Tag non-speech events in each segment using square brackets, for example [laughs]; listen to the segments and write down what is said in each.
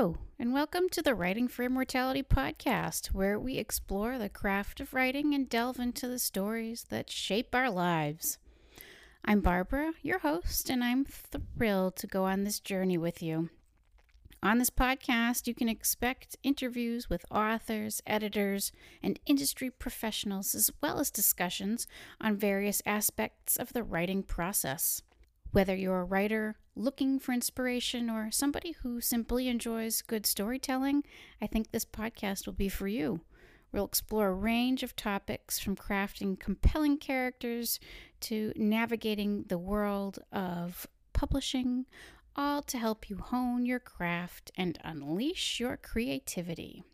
And welcome to the Writing for Immortality podcast, where we explore the craft of writing and delve into the stories that shape our lives. I'm Barbara, your host, and I'm thrilled to go on this journey with you. On this podcast, you can expect interviews with authors, editors, and industry professionals, as well as discussions on various aspects of the writing process. Whether you're a writer looking for inspiration or somebody who simply enjoys good storytelling, I think this podcast will be for you. We'll explore a range of topics from crafting compelling characters to navigating the world of publishing, all to help you hone your craft and unleash your creativity.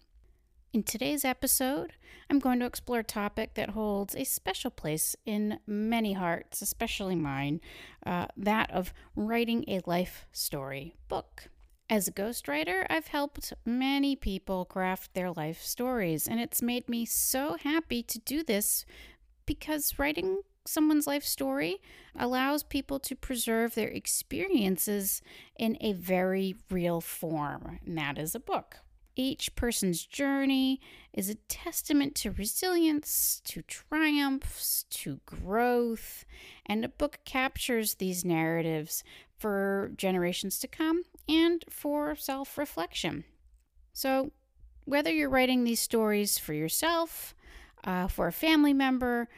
In today's episode, I'm going to explore a topic that holds a special place in many hearts, especially mine uh, that of writing a life story book. As a ghostwriter, I've helped many people craft their life stories, and it's made me so happy to do this because writing someone's life story allows people to preserve their experiences in a very real form, and that is a book. Each person's journey is a testament to resilience, to triumphs, to growth, and a book captures these narratives for generations to come and for self reflection. So, whether you're writing these stories for yourself, uh, for a family member,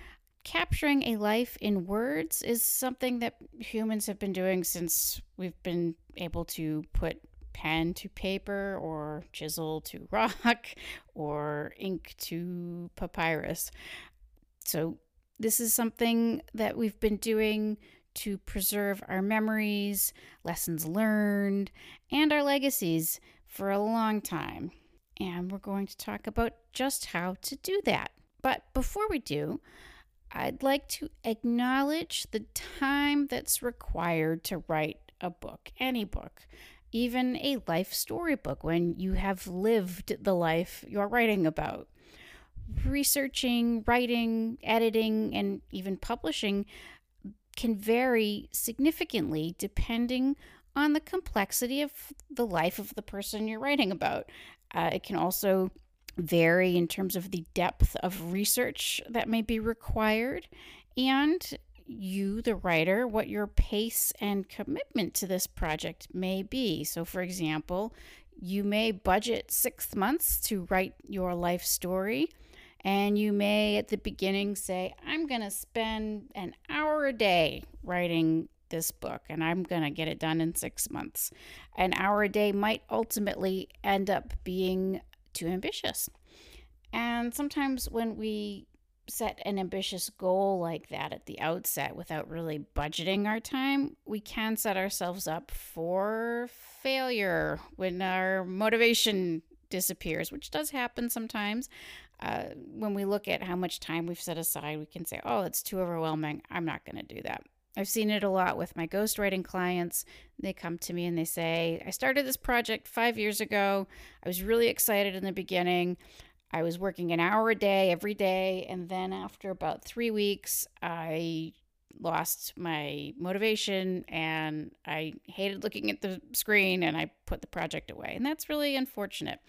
capturing a life in words is something that humans have been doing since we've been able to put pen to paper or chisel to [laughs] rock or ink to papyrus. So, this is something that we've been doing to preserve our memories, lessons learned, and our legacies for a long time. And we're going to talk about just how to do that. But before we do, I'd like to acknowledge the time that's required to write a book, any book even a life storybook when you have lived the life you're writing about. Researching, writing, editing, and even publishing can vary significantly depending on the complexity of the life of the person you're writing about. Uh, it can also vary in terms of the depth of research that may be required and you, the writer, what your pace and commitment to this project may be. So, for example, you may budget six months to write your life story. And you may at the beginning say, I'm going to spend an hour a day writing this book and I'm going to get it done in six months. An hour a day might ultimately end up being too ambitious. And sometimes when we set an ambitious goal like that at the outset without really budgeting our time, we can set ourselves up for failure when our motivation disappears, which does happen sometimes. Uh, when we look at how much time we've set aside, we can say, oh, it's too overwhelming. I'm not going to do that. I've seen it a lot with my ghostwriting clients. They come to me and they say, I started this project five years ago. I was really excited in the beginning. I was working an hour a day every day. And then after about three weeks, I lost my motivation and I hated looking at the screen and I put the project away. And that's really unfortunate.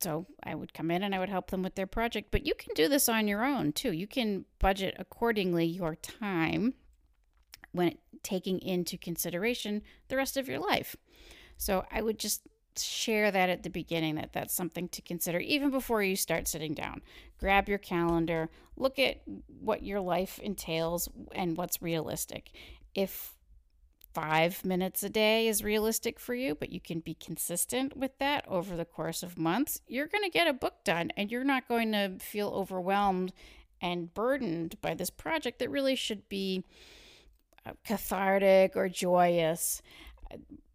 So I would come in and I would help them with their project. But you can do this on your own too. You can budget accordingly your time when taking into consideration the rest of your life. So I would just share that at the beginning that that's something to consider even before you start sitting down. Grab your calendar, look at what your life entails and what's realistic. If five minutes a day is realistic for you, but you can be consistent with that over the course of months, you're going to get a book done and you're not going to feel overwhelmed and burdened by this project that really should be uh, cathartic or joyous.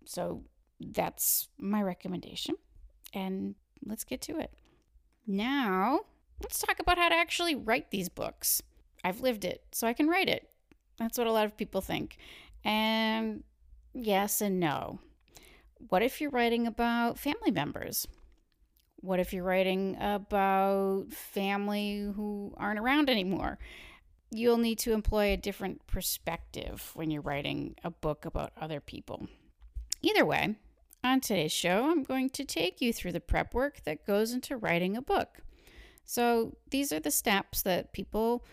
So, that's my recommendation. And let's get to it. Now, let's talk about how to actually write these books. I've lived it, so I can write it. That's what a lot of people think. And yes and no. What if you're writing about family members? What if you're writing about family who aren't around anymore? You'll need to employ a different perspective when you're writing a book about other people. Either way, On today's show, I'm going to take you through the prep work that goes into writing a book. So, these are the steps that people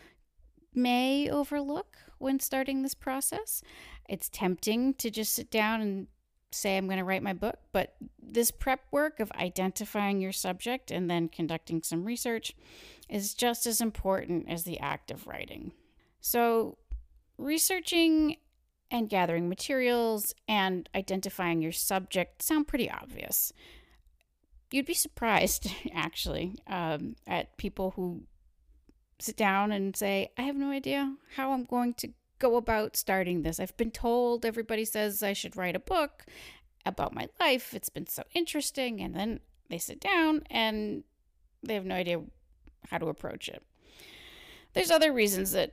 may overlook when starting this process. It's tempting to just sit down and say, I'm going to write my book, but this prep work of identifying your subject and then conducting some research is just as important as the act of writing. So, researching and gathering materials and identifying your subject sound pretty obvious. You'd be surprised, [laughs] actually, um, at people who sit down and say, I have no idea how I'm going to go about starting this. I've been told everybody says I should write a book about my life. It's been so interesting. And then they sit down and they have no idea how to approach it. There's other reasons that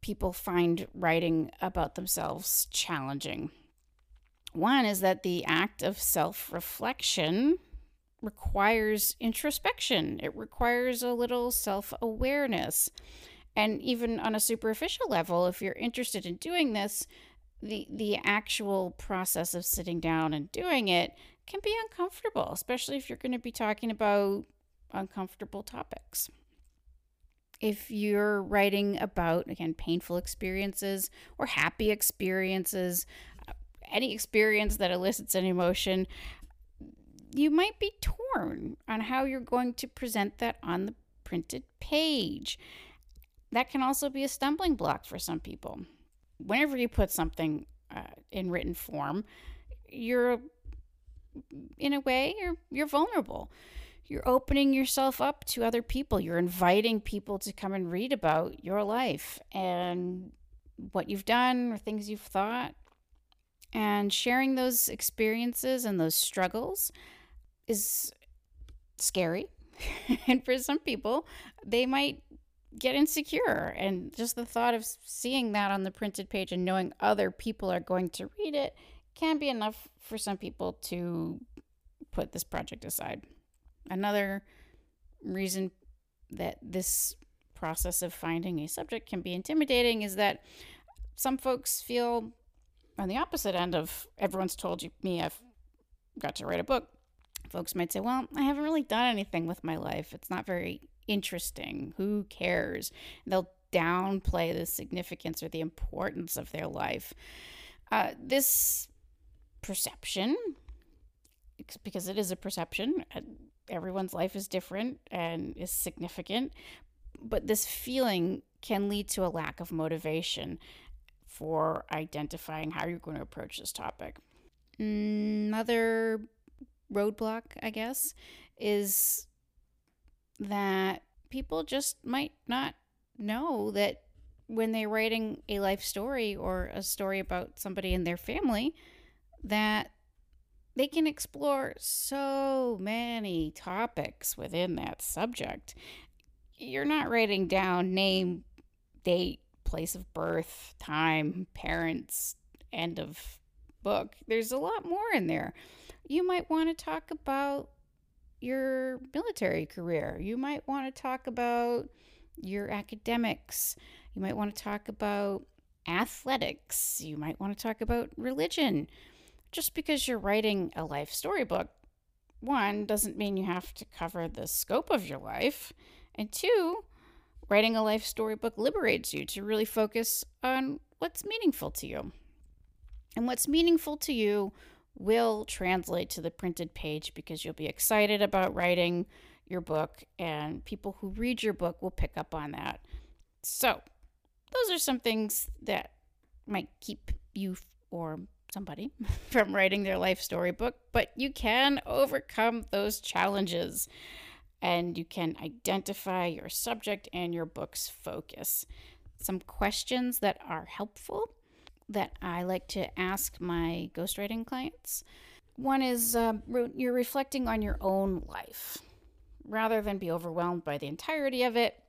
people find writing about themselves challenging. One is that the act of self reflection requires introspection, it requires a little self awareness. And even on a superficial level, if you're interested in doing this, the, the actual process of sitting down and doing it can be uncomfortable, especially if you're going to be talking about uncomfortable topics if you're writing about, again, painful experiences or happy experiences, uh, any experience that elicits an emotion, you might be torn on how you're going to present that on the printed page. That can also be a stumbling block for some people. Whenever you put something uh, in written form, you're in a way you're you're vulnerable you're opening yourself up to other people. You're inviting people to come and read about your life and what you've done or things you've thought. And sharing those experiences and those struggles is scary. [laughs] and for some people, they might get insecure. And just the thought of seeing that on the printed page and knowing other people are going to read it can be enough for some people to put this project aside. Another reason that this process of finding a subject can be intimidating is that some folks feel on the opposite end of everyone's told you, me I've got to write a book. Folks might say, Well, I haven't really done anything with my life. It's not very interesting. Who cares? And they'll downplay the significance or the importance of their life. Uh, this perception, because it is a perception, everyone's life is different and is significant, but this feeling can lead to a lack of motivation for identifying how you're going to approach this topic. Another roadblock, I guess, is that people just might not know that when they're writing a life story or a story about somebody in their family, that they can explore so many topics within that subject. You're not writing down name, date, place of birth, time, parents, end of book. There's a lot more in there. You might want to talk about your military career. You might want to talk about your academics. You might want to talk about athletics. You might want to talk about religion just because you're writing a life storybook, one, doesn't mean you have to cover the scope of your life. And two, writing a life storybook liberates you to really focus on what's meaningful to you. And what's meaningful to you will translate to the printed page because you'll be excited about writing your book, and people who read your book will pick up on that. So, those are some things that might keep you or somebody [laughs] from writing their life storybook, but you can overcome those challenges and you can identify your subject and your book's focus. Some questions that are helpful that I like to ask my ghostwriting clients. One is uh, you're reflecting on your own life. Rather than be overwhelmed by the entirety of it,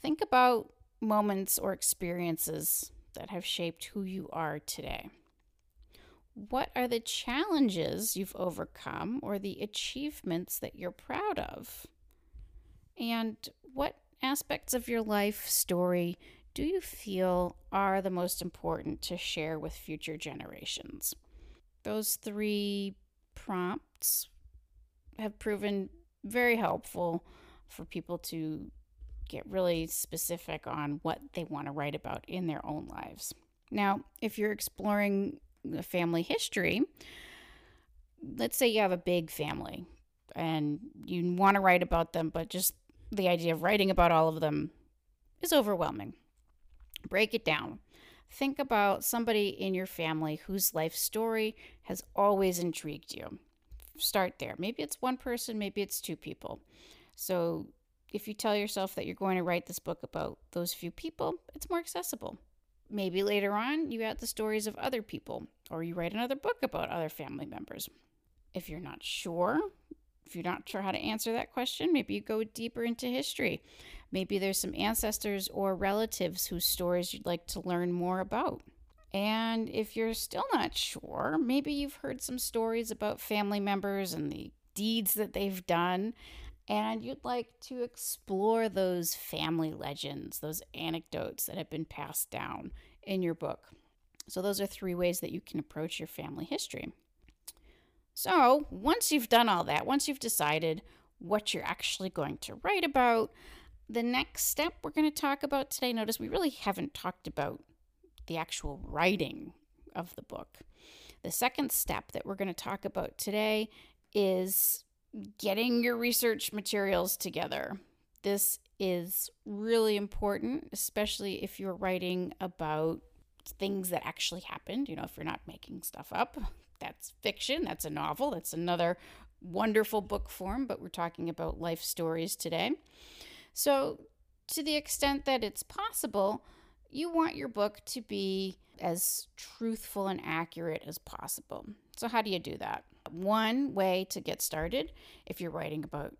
think about moments or experiences that have shaped who you are today. What are the challenges you've overcome or the achievements that you're proud of? And what aspects of your life story do you feel are the most important to share with future generations? Those three prompts have proven very helpful for people to get really specific on what they want to write about in their own lives. Now, if you're exploring family history, let's say you have a big family and you want to write about them, but just the idea of writing about all of them is overwhelming. Break it down. Think about somebody in your family whose life story has always intrigued you. Start there. Maybe it's one person, maybe it's two people. So if you tell yourself that you're going to write this book about those few people, it's more accessible. Maybe later on you add the stories of other people, or you write another book about other family members. If you're not sure, if you're not sure how to answer that question, maybe you go deeper into history. Maybe there's some ancestors or relatives whose stories you'd like to learn more about. And if you're still not sure, maybe you've heard some stories about family members and the deeds that they've done, and you'd like to explore those family legends, those anecdotes that have been passed down in your book. So, those are three ways that you can approach your family history. So, once you've done all that, once you've decided what you're actually going to write about, the next step we're going to talk about today, notice we really haven't talked about the actual writing of the book. The second step that we're going to talk about today is getting your research materials together. This is really important, especially if you're writing about things that actually happened. You know, if you're not making stuff up, that's fiction, that's a novel, that's another wonderful book form, but we're talking about life stories today. So, to the extent that it's possible, you want your book to be as truthful and accurate as possible. So, how do you do that? One way to get started, if you're writing about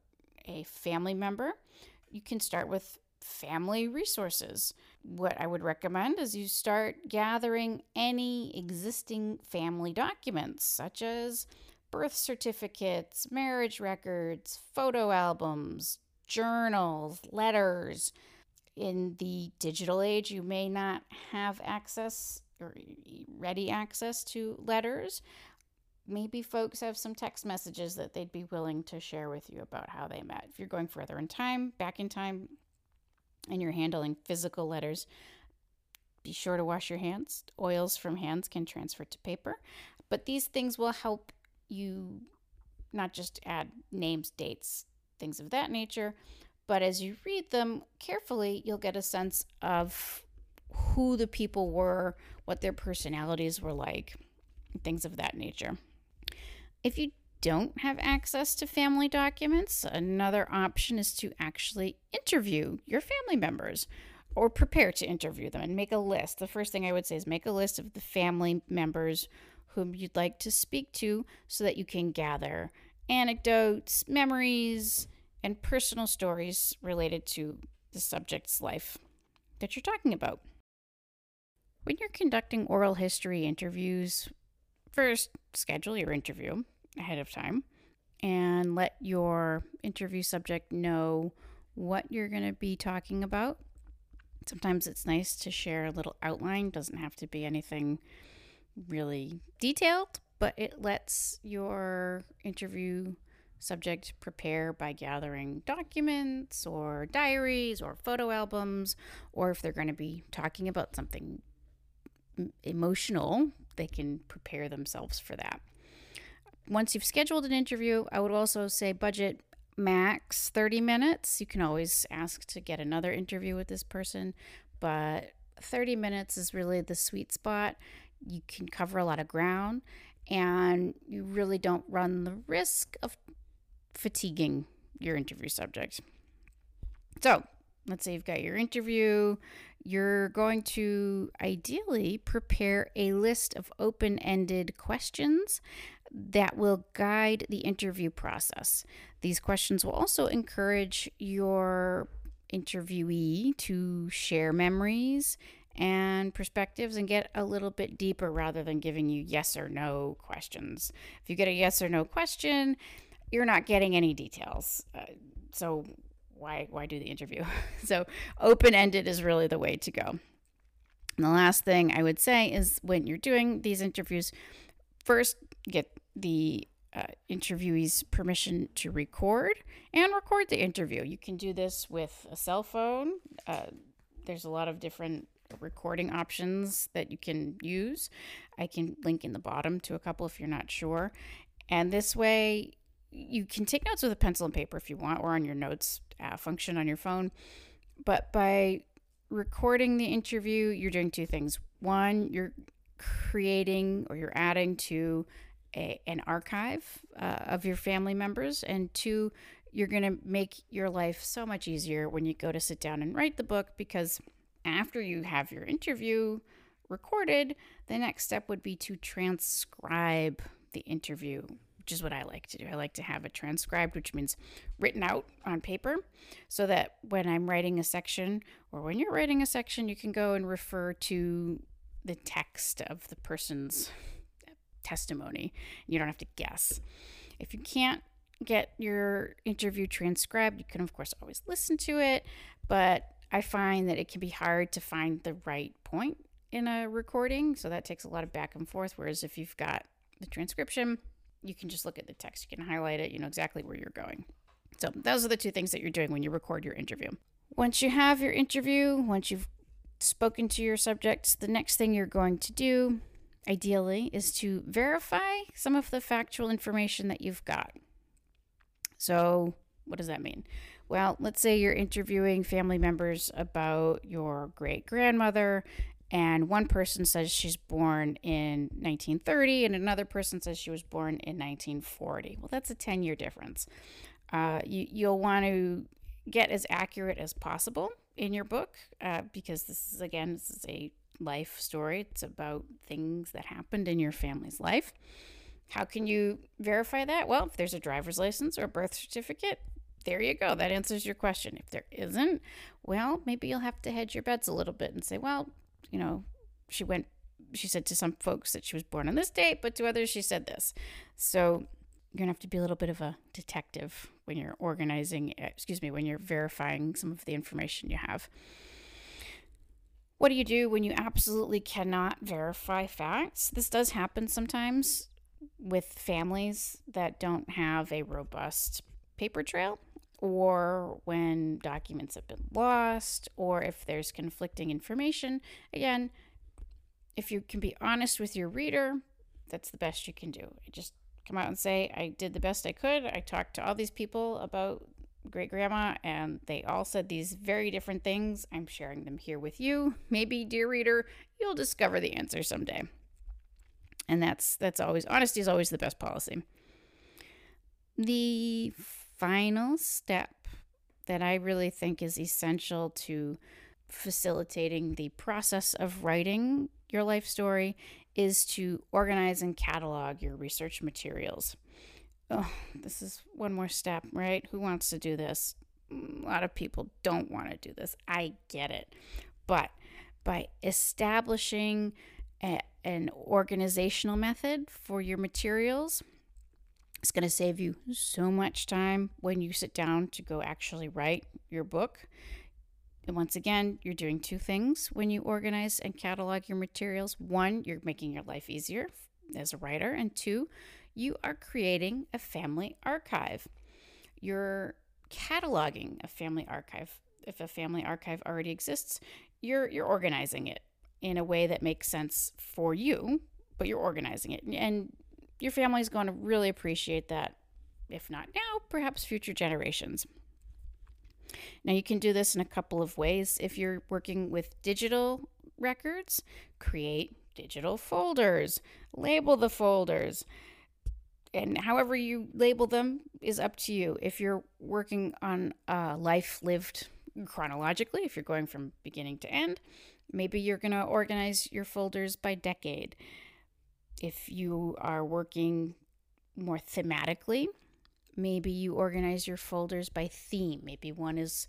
a family member, you can start with family resources. What I would recommend is you start gathering any existing family documents, such as birth certificates, marriage records, photo albums, journals, letters. In the digital age, you may not have access or ready access to letters. Maybe folks have some text messages that they'd be willing to share with you about how they met. If you're going further in time, back in time, and you're handling physical letters, be sure to wash your hands. Oils from hands can transfer to paper, but these things will help you not just add names, dates, things of that nature, but as you read them carefully, you'll get a sense of who the people were, what their personalities were like, things of that nature. If you don't have access to family documents, another option is to actually interview your family members or prepare to interview them and make a list. The first thing I would say is make a list of the family members whom you'd like to speak to so that you can gather anecdotes, memories, and personal stories related to the subject's life that you're talking about. When you're conducting oral history interviews, first schedule your interview ahead of time and let your interview subject know what you're going to be talking about. Sometimes it's nice to share a little outline, doesn't have to be anything really detailed, but it lets your interview subject prepare by gathering documents or diaries or photo albums, or if they're going to be talking about something emotional, they can prepare themselves for that. Once you've scheduled an interview, I would also say budget max 30 minutes. You can always ask to get another interview with this person, but 30 minutes is really the sweet spot you can cover a lot of ground and you really don't run the risk of fatiguing your interview subject. So, let's say you've got your interview, you're going to ideally prepare a list of open ended questions that will guide the interview process. These questions will also encourage your interviewee to share memories and perspectives and get a little bit deeper rather than giving you yes or no questions. If you get a yes or no question, you're not getting any details. Uh, so why why do the interview? [laughs] so open-ended is really the way to go. And the last thing I would say is when you're doing these interviews, first get the uh, interviewees permission to record and record the interview. You can do this with a cell phone. Uh, there's a lot of different recording options that you can use. I can link in the bottom to a couple if you're not sure. And this way, you can take notes with a pencil and paper if you want, or on your notes uh, function on your phone. But by recording the interview, you're doing two things. One, you're creating or you're adding to a, an archive uh, of your family members, and two, you're going to make your life so much easier when you go to sit down and write the book because after you have your interview recorded, the next step would be to transcribe the interview, which is what I like to do. I like to have it transcribed, which means written out on paper, so that when I'm writing a section or when you're writing a section, you can go and refer to the text of the person's testimony. You don't have to guess. If you can't get your interview transcribed, you can, of course, always listen to it, but I find that it can be hard to find the right point in a recording. So that takes a lot of back and forth. Whereas if you've got the transcription, you can just look at the text, you can highlight it, you know exactly where you're going. So those are the two things that you're doing when you record your interview. Once you have your interview, once you've spoken to your subjects, the next thing you're going to do, ideally, is to verify some of the factual information that you've got. So, what does that mean? Well, let's say you're interviewing family members about your great grandmother, and one person says she's born in 1930, and another person says she was born in 1940. Well, that's a 10 year difference. Uh, you, you'll want to get as accurate as possible in your book uh, because this is, again, this is a life story. It's about things that happened in your family's life. How can you verify that? Well, if there's a driver's license or a birth certificate, there you go. That answers your question. If there isn't, well, maybe you'll have to hedge your bets a little bit and say, well, you know, she went, she said to some folks that she was born on this date, but to others she said this. So you're to have to be a little bit of a detective when you're organizing, eh, excuse me, when you're verifying some of the information you have. What do you do when you absolutely cannot verify facts? This does happen sometimes with families that don't have a robust paper trail or when documents have been lost, or if there's conflicting information. Again, if you can be honest with your reader, that's the best you can do. Just come out and say, I did the best I could. I talked to all these people about great grandma, and they all said these very different things. I'm sharing them here with you. Maybe, dear reader, you'll discover the answer someday. And that's that's always honesty is always the best policy. The final step that I really think is essential to facilitating the process of writing your life story is to organize and catalog your research materials. Oh, this is one more step, right? Who wants to do this? Mm, a lot of people don't want to do this. I get it. But by establishing a, an organizational method for your materials, it's going to save you so much time when you sit down to go actually write your book. And once again, you're doing two things when you organize and catalog your materials. One, you're making your life easier as a writer, and two, you are creating a family archive. You're cataloging a family archive. If a family archive already exists, you're you're organizing it in a way that makes sense for you, but you're organizing it. And your family is going to really appreciate that. If not now, perhaps future generations. Now, you can do this in a couple of ways. If you're working with digital records, create digital folders, label the folders, and however you label them is up to you. If you're working on a life lived chronologically, if you're going from beginning to end, maybe you're going to organize your folders by decade if you are working more thematically, maybe you organize your folders by theme. Maybe one is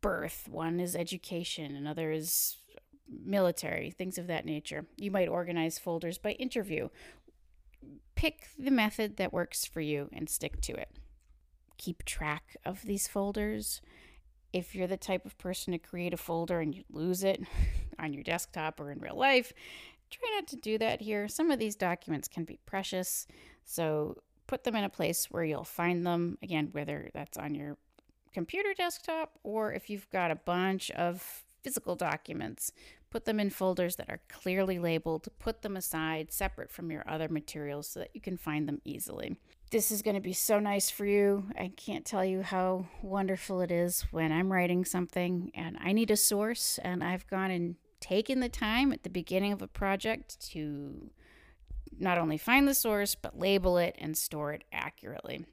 birth, one is education, another is military, things of that nature. You might organize folders by interview. Pick the method that works for you and stick to it. Keep track of these folders. If you're the type of person to create a folder and you lose it [laughs] on your desktop or in real life, try not to do that here. Some of these documents can be precious, so put them in a place where you'll find them, again, whether that's on your computer desktop or if you've got a bunch of physical documents, put them in folders that are clearly labeled, put them aside separate from your other materials so that you can find them easily. This is going to be so nice for you. I can't tell you how wonderful it is when I'm writing something and I need a source and I've gone and taken the time at the beginning of a project to not only find the source, but label it and store it accurately.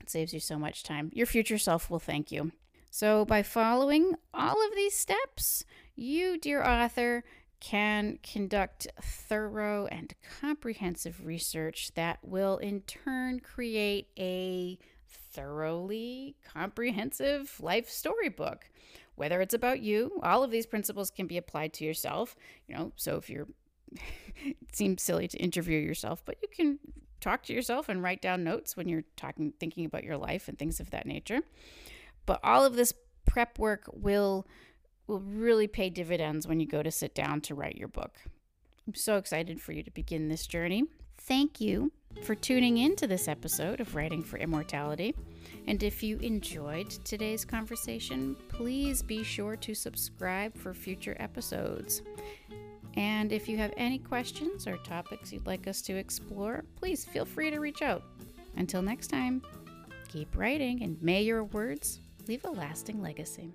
It saves you so much time. Your future self will thank you. So, by following all of these steps, you, dear author, can conduct thorough and comprehensive research that will in turn create a thoroughly comprehensive life storybook. Whether it's about you, all of these principles can be applied to yourself. You know, so if you're [laughs] seems silly to interview yourself, but you can talk to yourself and write down notes when you're talking thinking about your life and things of that nature. But all of this prep work will will really pay dividends when you go to sit down to write your book. I'm so excited for you to begin this journey. Thank you for tuning in to this episode of Writing for Immortality. And if you enjoyed today's conversation, please be sure to subscribe for future episodes. And if you have any questions or topics you'd like us to explore, please feel free to reach out. Until next time, keep writing and may your words leave a lasting legacy.